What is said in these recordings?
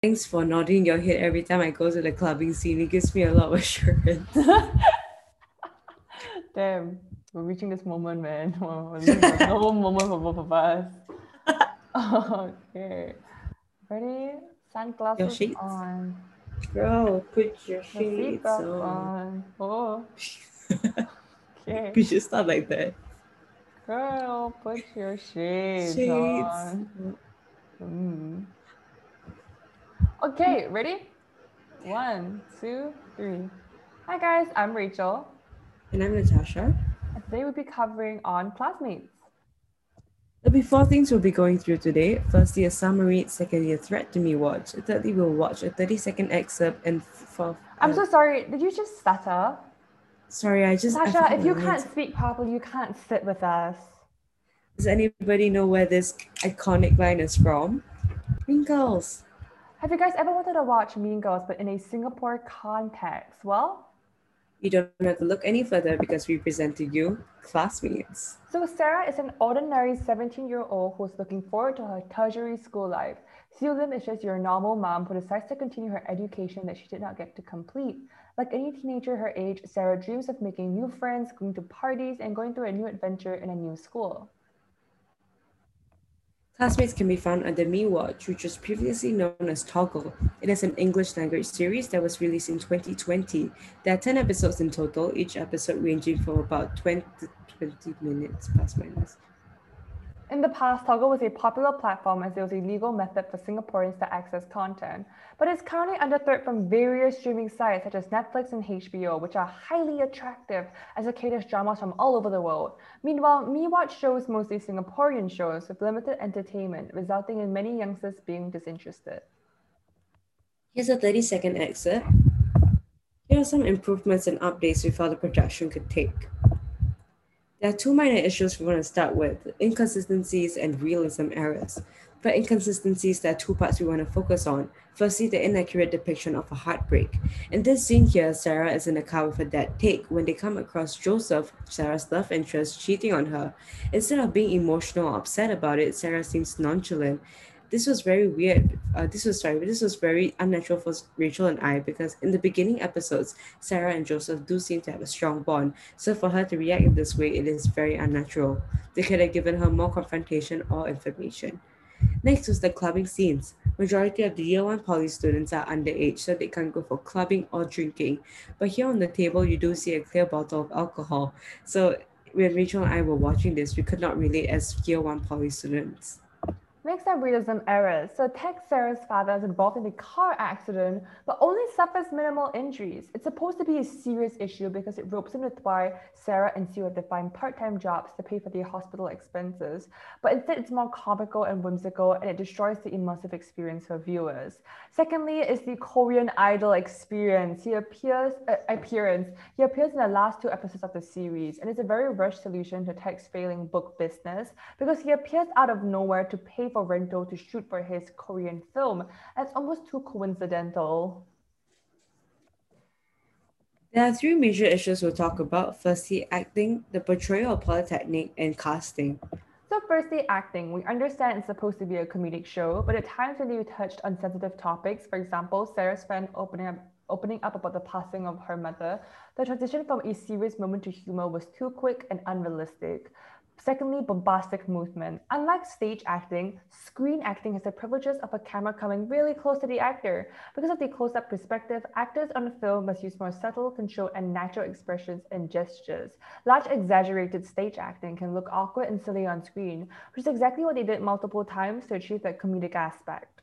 Thanks for nodding your head every time I go to the clubbing scene. It gives me a lot of assurance. Damn, we're reaching this moment, man. this is moment for both of us. okay. Ready? Sunglasses shades? on. Bro, put your Your shades on. on. Oh, okay. we should start like that. Girl, put your shades, Shades. on. Mm. Okay, ready? One, two, three. Hi guys, I'm Rachel. And I'm Natasha. And today we'll be covering on classmates. There'll be four things we'll be going through today. Firstly, a summary. Secondly, a threat to MeWatch. Thirdly, we'll watch a 30 second excerpt. And fourth, I'm uh, so sorry. Did you just stutter? sorry, I just. Natasha, if you can't speak properly, you can't sit with us. Does anybody know where this iconic line is from? Wrinkles. Have you guys ever wanted to watch Mean Girls but in a Singapore context? Well, You don't have to look any further because we present to you classmates. so Sarah is an ordinary 17 year old who's looking forward to her tertiary school life. Sue Lim is just your normal mom who decides to continue her education that she did not get to complete. Like any teenager her age, Sarah dreams of making new friends, going to parties, and going through a new adventure in a new school. Classmates can be found under MeWatch, which was previously known as Toggle. It is an English language series that was released in 2020. There are 10 episodes in total, each episode ranging from about 20 20 minutes plus minus. In the past, Toggle was a popular platform as it was a legal method for Singaporeans to access content, but it's currently under threat from various streaming sites such as Netflix and HBO, which are highly attractive as it caters dramas from all over the world. Meanwhile, MeWatch shows mostly Singaporean shows with limited entertainment, resulting in many youngsters being disinterested. Here's a 30 second excerpt. Here are some improvements and updates we felt the production could take. There are two minor issues we want to start with inconsistencies and realism errors. For inconsistencies, there are two parts we want to focus on. Firstly, the inaccurate depiction of a heartbreak. In this scene here, Sarah is in a car with her dad, Take, when they come across Joseph, Sarah's love interest, cheating on her. Instead of being emotional or upset about it, Sarah seems nonchalant this was very weird. Uh, this was sorry, this was very unnatural for Rachel and I because in the beginning episodes, Sarah and Joseph do seem to have a strong bond. So for her to react in this way, it is very unnatural. They could have given her more confrontation or information. Next was the clubbing scenes. Majority of the year one poly students are underage, so they can't go for clubbing or drinking. But here on the table, you do see a clear bottle of alcohol. So when Rachel and I were watching this, we could not relate as year one poly students. Next are realism errors. So Tex Sarah's father is involved in a car accident, but only suffers minimal injuries. It's supposed to be a serious issue because it ropes in with why Sarah and Sue have to find part-time jobs to pay for their hospital expenses. But instead, it's more comical and whimsical, and it destroys the immersive experience for viewers. Secondly, is the Korean Idol experience. He appears uh, appearance. He appears in the last two episodes of the series, and it's a very rushed solution to Tex failing book business because he appears out of nowhere to pay for rental to shoot for his Korean film. That's almost too coincidental. There are three major issues we'll talk about. Firstly, acting, the portrayal of Polytechnic, and casting. So, firstly, acting. We understand it's supposed to be a comedic show, but at times when they touched on sensitive topics, for example, Sarah's friend opening up opening up about the passing of her mother, the transition from a serious moment to humor was too quick and unrealistic. Secondly, bombastic movement. Unlike stage acting, screen acting has the privileges of a camera coming really close to the actor. Because of the close up perspective, actors on a film must use more subtle, controlled, and natural expressions and gestures. Large, exaggerated stage acting can look awkward and silly on screen, which is exactly what they did multiple times to achieve that comedic aspect.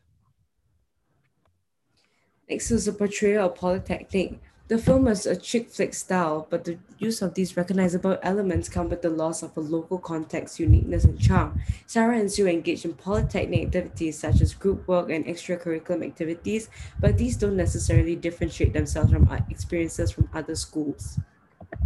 Next is the portrayal of Polytechnic. The film is a chick flick style, but the use of these recognizable elements come with the loss of a local context, uniqueness, and charm. Sarah and Sue engage in polytechnic activities such as group work and extracurricular activities, but these don't necessarily differentiate themselves from experiences from other schools.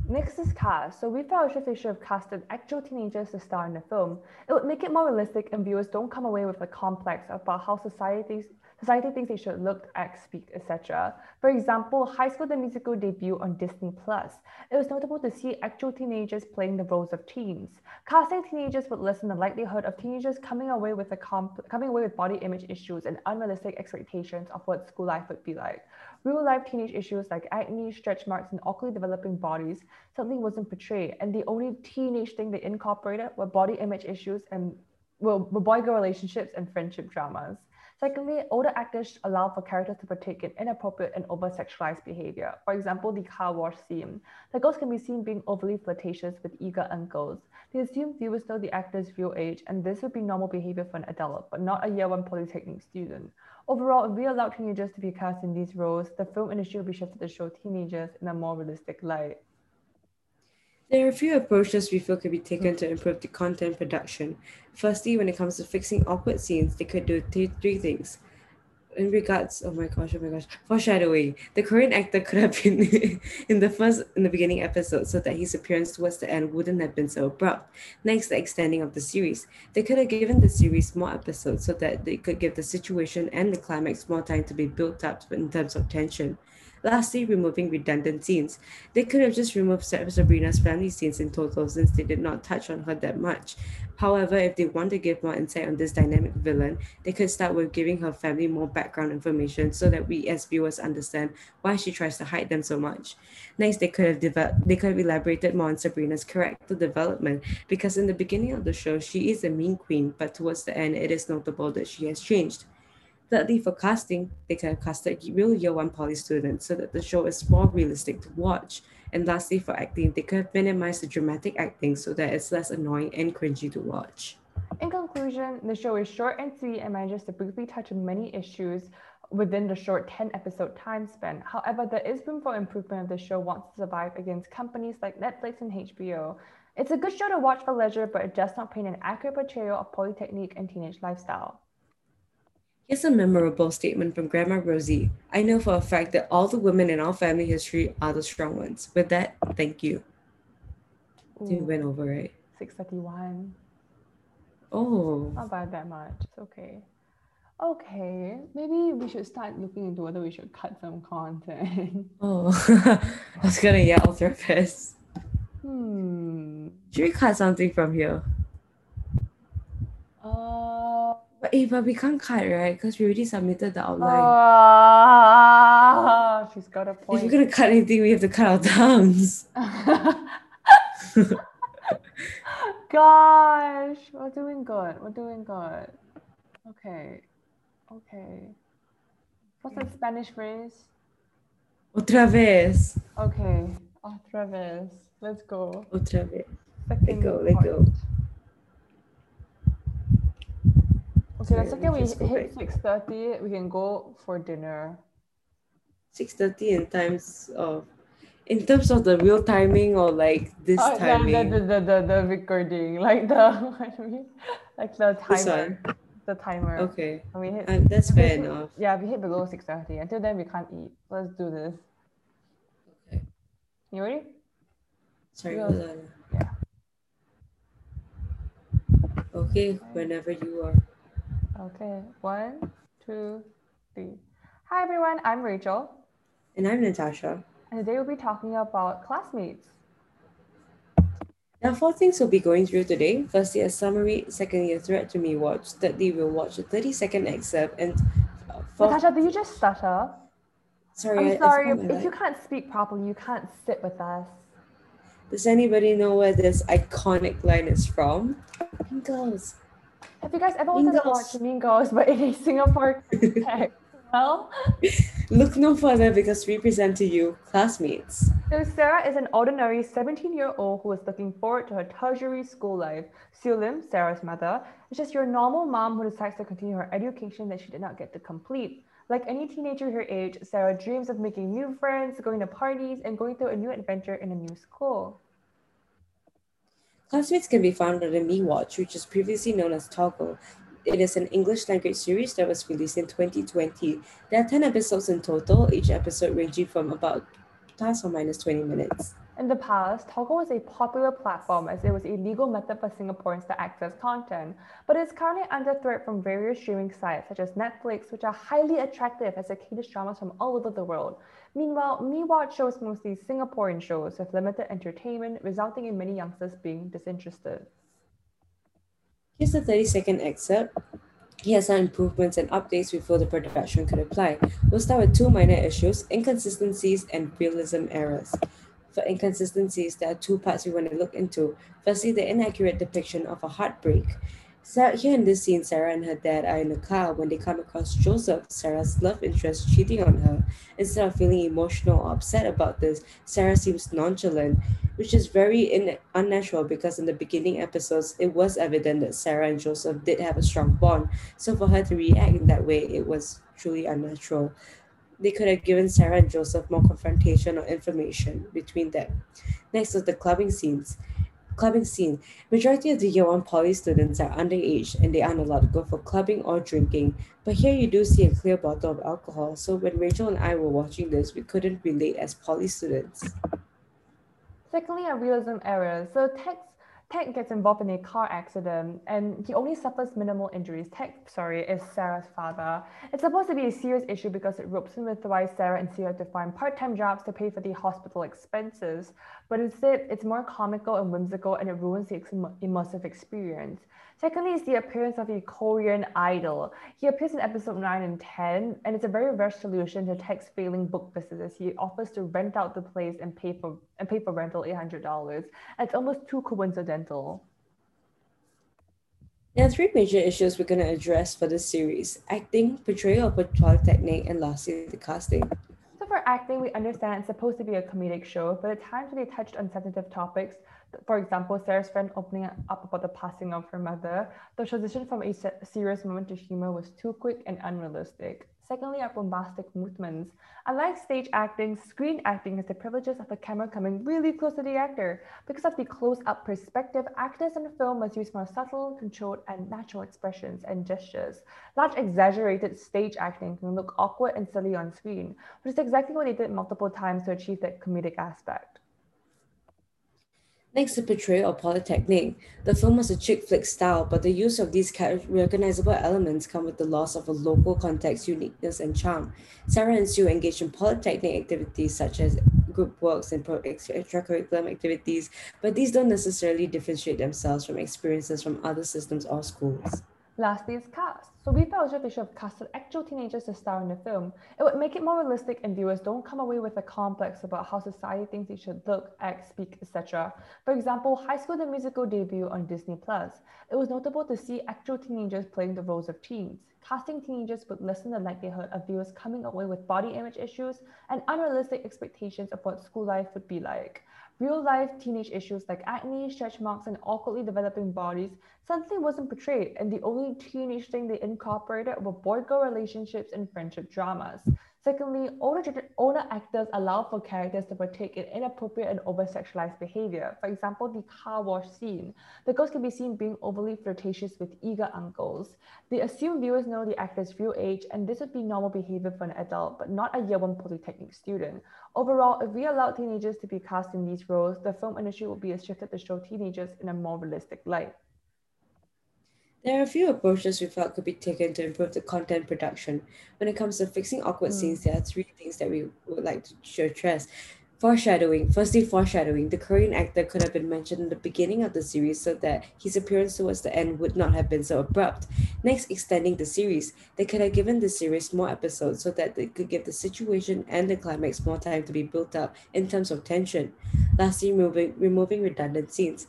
Next is cast. So we felt if they should have casted actual teenagers to star in the film. It would make it more realistic and viewers don't come away with a complex about how societies Society thinks they should look, act, speak, etc. For example, High School the Musical debuted on Disney Plus. It was notable to see actual teenagers playing the roles of teens. Casting teenagers would lessen the likelihood of teenagers coming away with a comp- coming away with body image issues and unrealistic expectations of what school life would be like. Real life teenage issues like acne, stretch marks, and awkwardly developing bodies suddenly wasn't portrayed, and the only teenage thing they incorporated were body image issues and well, boy girl relationships and friendship dramas. Secondly, older actors allow for characters to partake in inappropriate and over sexualized behavior. For example, the car wash scene. The girls can be seen being overly flirtatious with eager uncles. They assume viewers know the actor's real age, and this would be normal behavior for an adult, but not a year one polytechnic student. Overall, if we allow teenagers to be cast in these roles, the film industry will be shifted to show teenagers in a more realistic light. There are a few approaches we feel could be taken to improve the content production. Firstly, when it comes to fixing awkward scenes, they could do th- three things. In regards, oh my gosh, oh my gosh, foreshadowing. The Korean actor could have been in the first, in the beginning episode, so that his appearance towards the end wouldn't have been so abrupt. Next, the extending of the series. They could have given the series more episodes so that they could give the situation and the climax more time to be built up in terms of tension. Lastly, removing redundant scenes. They could have just removed Sabrina's family scenes in total since they did not touch on her that much. However, if they want to give more insight on this dynamic villain, they could start with giving her family more background information so that we as viewers understand why she tries to hide them so much. Next, they could have developed they could have elaborated more on Sabrina's character development because in the beginning of the show she is a mean queen, but towards the end it is notable that she has changed. Thirdly, for casting, they can have casted real year one poly students so that the show is more realistic to watch. And lastly, for acting, they could have minimized the dramatic acting so that it's less annoying and cringy to watch. In conclusion, the show is short and sweet and manages to briefly touch on many issues within the short 10 episode time span. However, there is room for improvement if the show wants to survive against companies like Netflix and HBO. It's a good show to watch for leisure, but it does not paint an accurate portrayal of polytechnic and teenage lifestyle. Here's a memorable statement from Grandma Rosie. I know for a fact that all the women in our family history are the strong ones. With that, thank you. We went over, right? 631. Oh. Not bad that much. It's okay. Okay, maybe we should start looking into whether we should cut some content. Oh, I was gonna yell through this. Hmm. Should we cut something from here? Uh, But, eh, but we can't cut, right? Because we already submitted the outline. ah, she's got a point. if we're gonna cut anything, we have to cut our tongues. Gosh, we're doing good. We're doing good. Okay. Okay. What's the Spanish phrase? Otra vez. Okay. Otra vez. Let's go. Otra vez. Second go, let go. Okay, Sorry, the let second me we hit 6.30, we can go for dinner. 6.30 in times of in terms of the real timing or like this Oh, the, timing. the, the, the, the recording, like the, what do we, like the timer. The timer. Okay. We hit Uh, that's fair hit- enough. Yeah, we hit below 6.30. Until then, we can't eat. Let's do this. Okay. You ready? Sorry, hold on. Yeah. Okay, whenever you are. Okay, one, two, three. Hi everyone, I'm Rachel, And I'm Natasha. and today we'll be talking about classmates. Are four things we'll be going through today. Firstly, a summary. Secondly, a threat to MeWatch. Thirdly, we'll watch a 30 second excerpt. And uh, fourth, Natasha, did you just stutter? sorry, I'm sorry, if you can't speak properly, you can't sit with us. Does anybody know where this iconic line is from? Mean Girls. Have you guys ever wanted to watch Mean Girls but in a Singapore context? well, Look no further because we present to you classmates. so Sarah is an ordinary 17-year-old who is looking forward to her tertiary school life. Sue Lim, Sarah's mother, is just your normal mom who decides to continue her education that she did not get to complete. Like any teenager her age, Sarah dreams of making new friends, going to parties, and going through a new adventure in a new school. Classmates can be found on the MeWatch, which is previously known as Toggle. It is an English language series that was released in 2020. There are 10 episodes in total, each episode ranging from about plus or minus 20 minutes. In the past, Toggle was a popular platform as it was a legal method for Singaporeans to access content, but it's currently under threat from various streaming sites such as Netflix, which are highly attractive as it caters dramas from all over the world. Meanwhile, MeWatch shows mostly Singaporean shows with limited entertainment, resulting in many youngsters being disinterested. Here's a 30 second excerpt. Here are some improvements and updates before the production could apply. We'll start with two minor issues inconsistencies and realism errors. For inconsistencies, there are two parts we want to look into. Firstly, the inaccurate depiction of a heartbreak. So here in this scene, Sarah and her dad are in a car when they come across Joseph, Sarah's love interest, cheating on her. Instead of feeling emotional or upset about this, Sarah seems nonchalant, which is very in- unnatural because in the beginning episodes, it was evident that Sarah and Joseph did have a strong bond. So for her to react in that way, it was truly unnatural. They could have given Sarah and Joseph more confrontation or information between them. Next was the clubbing scenes clubbing scene, majority of the year one poly students are underage and they aren't allowed to go for clubbing or drinking. But here you do see a clear bottle of alcohol. So when Rachel and I were watching this, we couldn't relate as poly students. Secondly, a realism error. So text Ted gets involved in a car accident and he only suffers minimal injuries. Ted, sorry, is Sarah's father. It's supposed to be a serious issue because it ropes in with why Sarah and have to find part-time jobs to pay for the hospital expenses. But instead, it's more comical and whimsical and it ruins the immersive experience. Secondly, is the appearance of a Korean idol. He appears in episode 9 and 10, and it's a very rare solution to Tech's failing book business. He offers to rent out the place and pay for and pay for rental $800. It's almost too coincidental. There are three major issues we're going to address for this series acting, portrayal of polytechnic, and lastly, the casting. So, for acting, we understand it's supposed to be a comedic show, but at times they touched on sensitive topics for example, Sarah's friend opening up about the passing of her mother, the transition from a serious moment to humor was too quick and unrealistic. Secondly, our bombastic movements. Unlike stage acting, screen acting has the privileges of the camera coming really close to the actor. Because of the close-up perspective, actors in film must use more subtle, controlled, and natural expressions and gestures. Large exaggerated stage acting can look awkward and silly on screen, which is exactly what they did multiple times to achieve that comedic aspect. Next, the portrayal of Polytechnic. The film was a chick flick style, but the use of these recognizable elements come with the loss of a local context, uniqueness, and charm. Sarah and Sue engage in Polytechnic activities such as group works and extracurricular activities, but these don't necessarily differentiate themselves from experiences from other systems or schools. Lastly is cast. So we felt as if they should have casted actual teenagers to star in the film. It would make it more realistic and viewers don't come away with a complex about how society thinks they should look, act, speak, etc. For example, High School the Musical debut on Disney Plus. It was notable to see actual teenagers playing the roles of teens. Casting teenagers would lessen the likelihood of viewers coming away with body image issues and unrealistic expectations of what school life would be like. Real life teenage issues like acne, stretch marks, and awkwardly developing bodies suddenly wasn't portrayed, and the only teenage thing they incorporated were boy girl relationships and friendship dramas. Secondly, older, older actors allow for characters to partake in inappropriate and over-sexualized behavior. For example, the car wash scene. The girls can be seen being overly flirtatious with eager uncles. They assume viewers know the actor's real age, and this would be normal behavior for an adult, but not a year one polytechnic student. Overall, if we allow teenagers to be cast in these roles, the film industry would be shifted to show teenagers in a more realistic light. There are a few approaches we felt could be taken to improve the content production. When it comes to fixing awkward mm. scenes, there are three things that we would like to address. Foreshadowing. Firstly, foreshadowing. The Korean actor could have been mentioned in the beginning of the series so that his appearance towards the end would not have been so abrupt. Next, extending the series. They could have given the series more episodes so that they could give the situation and the climax more time to be built up in terms of tension. Lastly, removing, removing redundant scenes.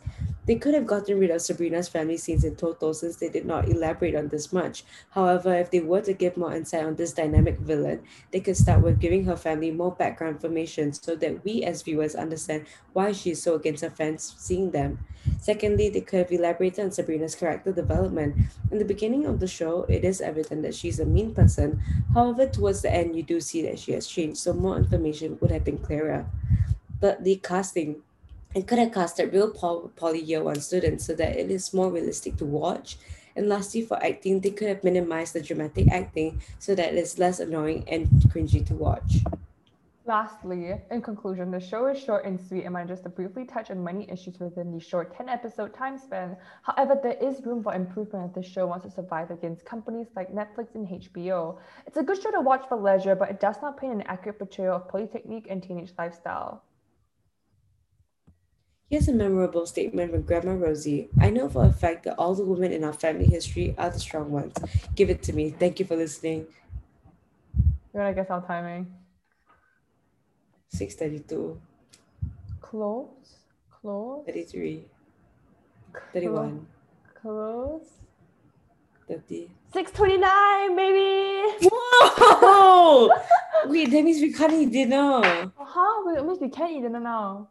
They could have gotten rid of Sabrina's family scenes in total since they did not elaborate on this much. However, if they were to give more insight on this dynamic villain, they could start with giving her family more background information so that we as viewers understand why she is so against her fans seeing them. Secondly, they could have elaborated on Sabrina's character development. In the beginning of the show, it is evident that she's a mean person. However, towards the end, you do see that she has changed, so more information would have been clearer. But the casting and could have casted real poly year one students so that it is more realistic to watch. And lastly, for acting, they could have minimized the dramatic acting so that it is less annoying and cringy to watch. Lastly, in conclusion, the show is short and sweet and manages to briefly touch on many issues within the short 10 episode time span. However, there is room for improvement if the show wants to survive against companies like Netflix and HBO. It's a good show to watch for leisure, but it does not paint an accurate portrayal of polytechnic and teenage lifestyle. Here's a memorable statement from Grandma Rosie. I know for a fact that all the women in our family history are the strong ones. Give it to me. Thank you for listening. You want to guess our timing? 632, Close. Close. 33, 31, Close. 30. 629, baby! Whoa! Wait, that means we can't eat dinner. Huh? Wait, It means we can't eat dinner now.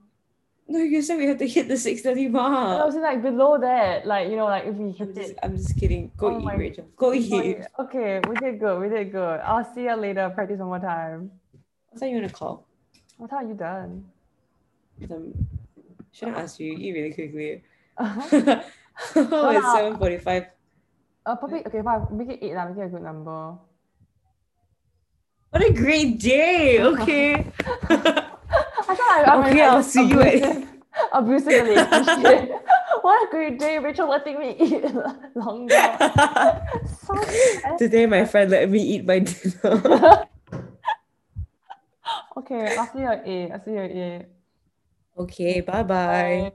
No, you said we have to hit the 630 I mark. I was like below that, like, you know, like if we I'm hit just, it. I'm just kidding. Go Oh eat, my- Rachel. Go eat. Okay, we did good. We did good. I'll see you later. Practice one more time. What time you want to call? What time are you done? Um, should I ask you? You eat really quickly. uh, oh, it's seven forty-five. 7.45. probably okay. Fine. Make it eight. Lah. Make it a good number. What a great day. Okay. I thought I, I'm Okay, I'll see you at- abusive, relationship. what a great day, Rachel letting me eat longer. so. Today, my friend let me eat my dinner. okay, I'll see you at eight. I'll see you at eight. okay, bye-bye. Bye.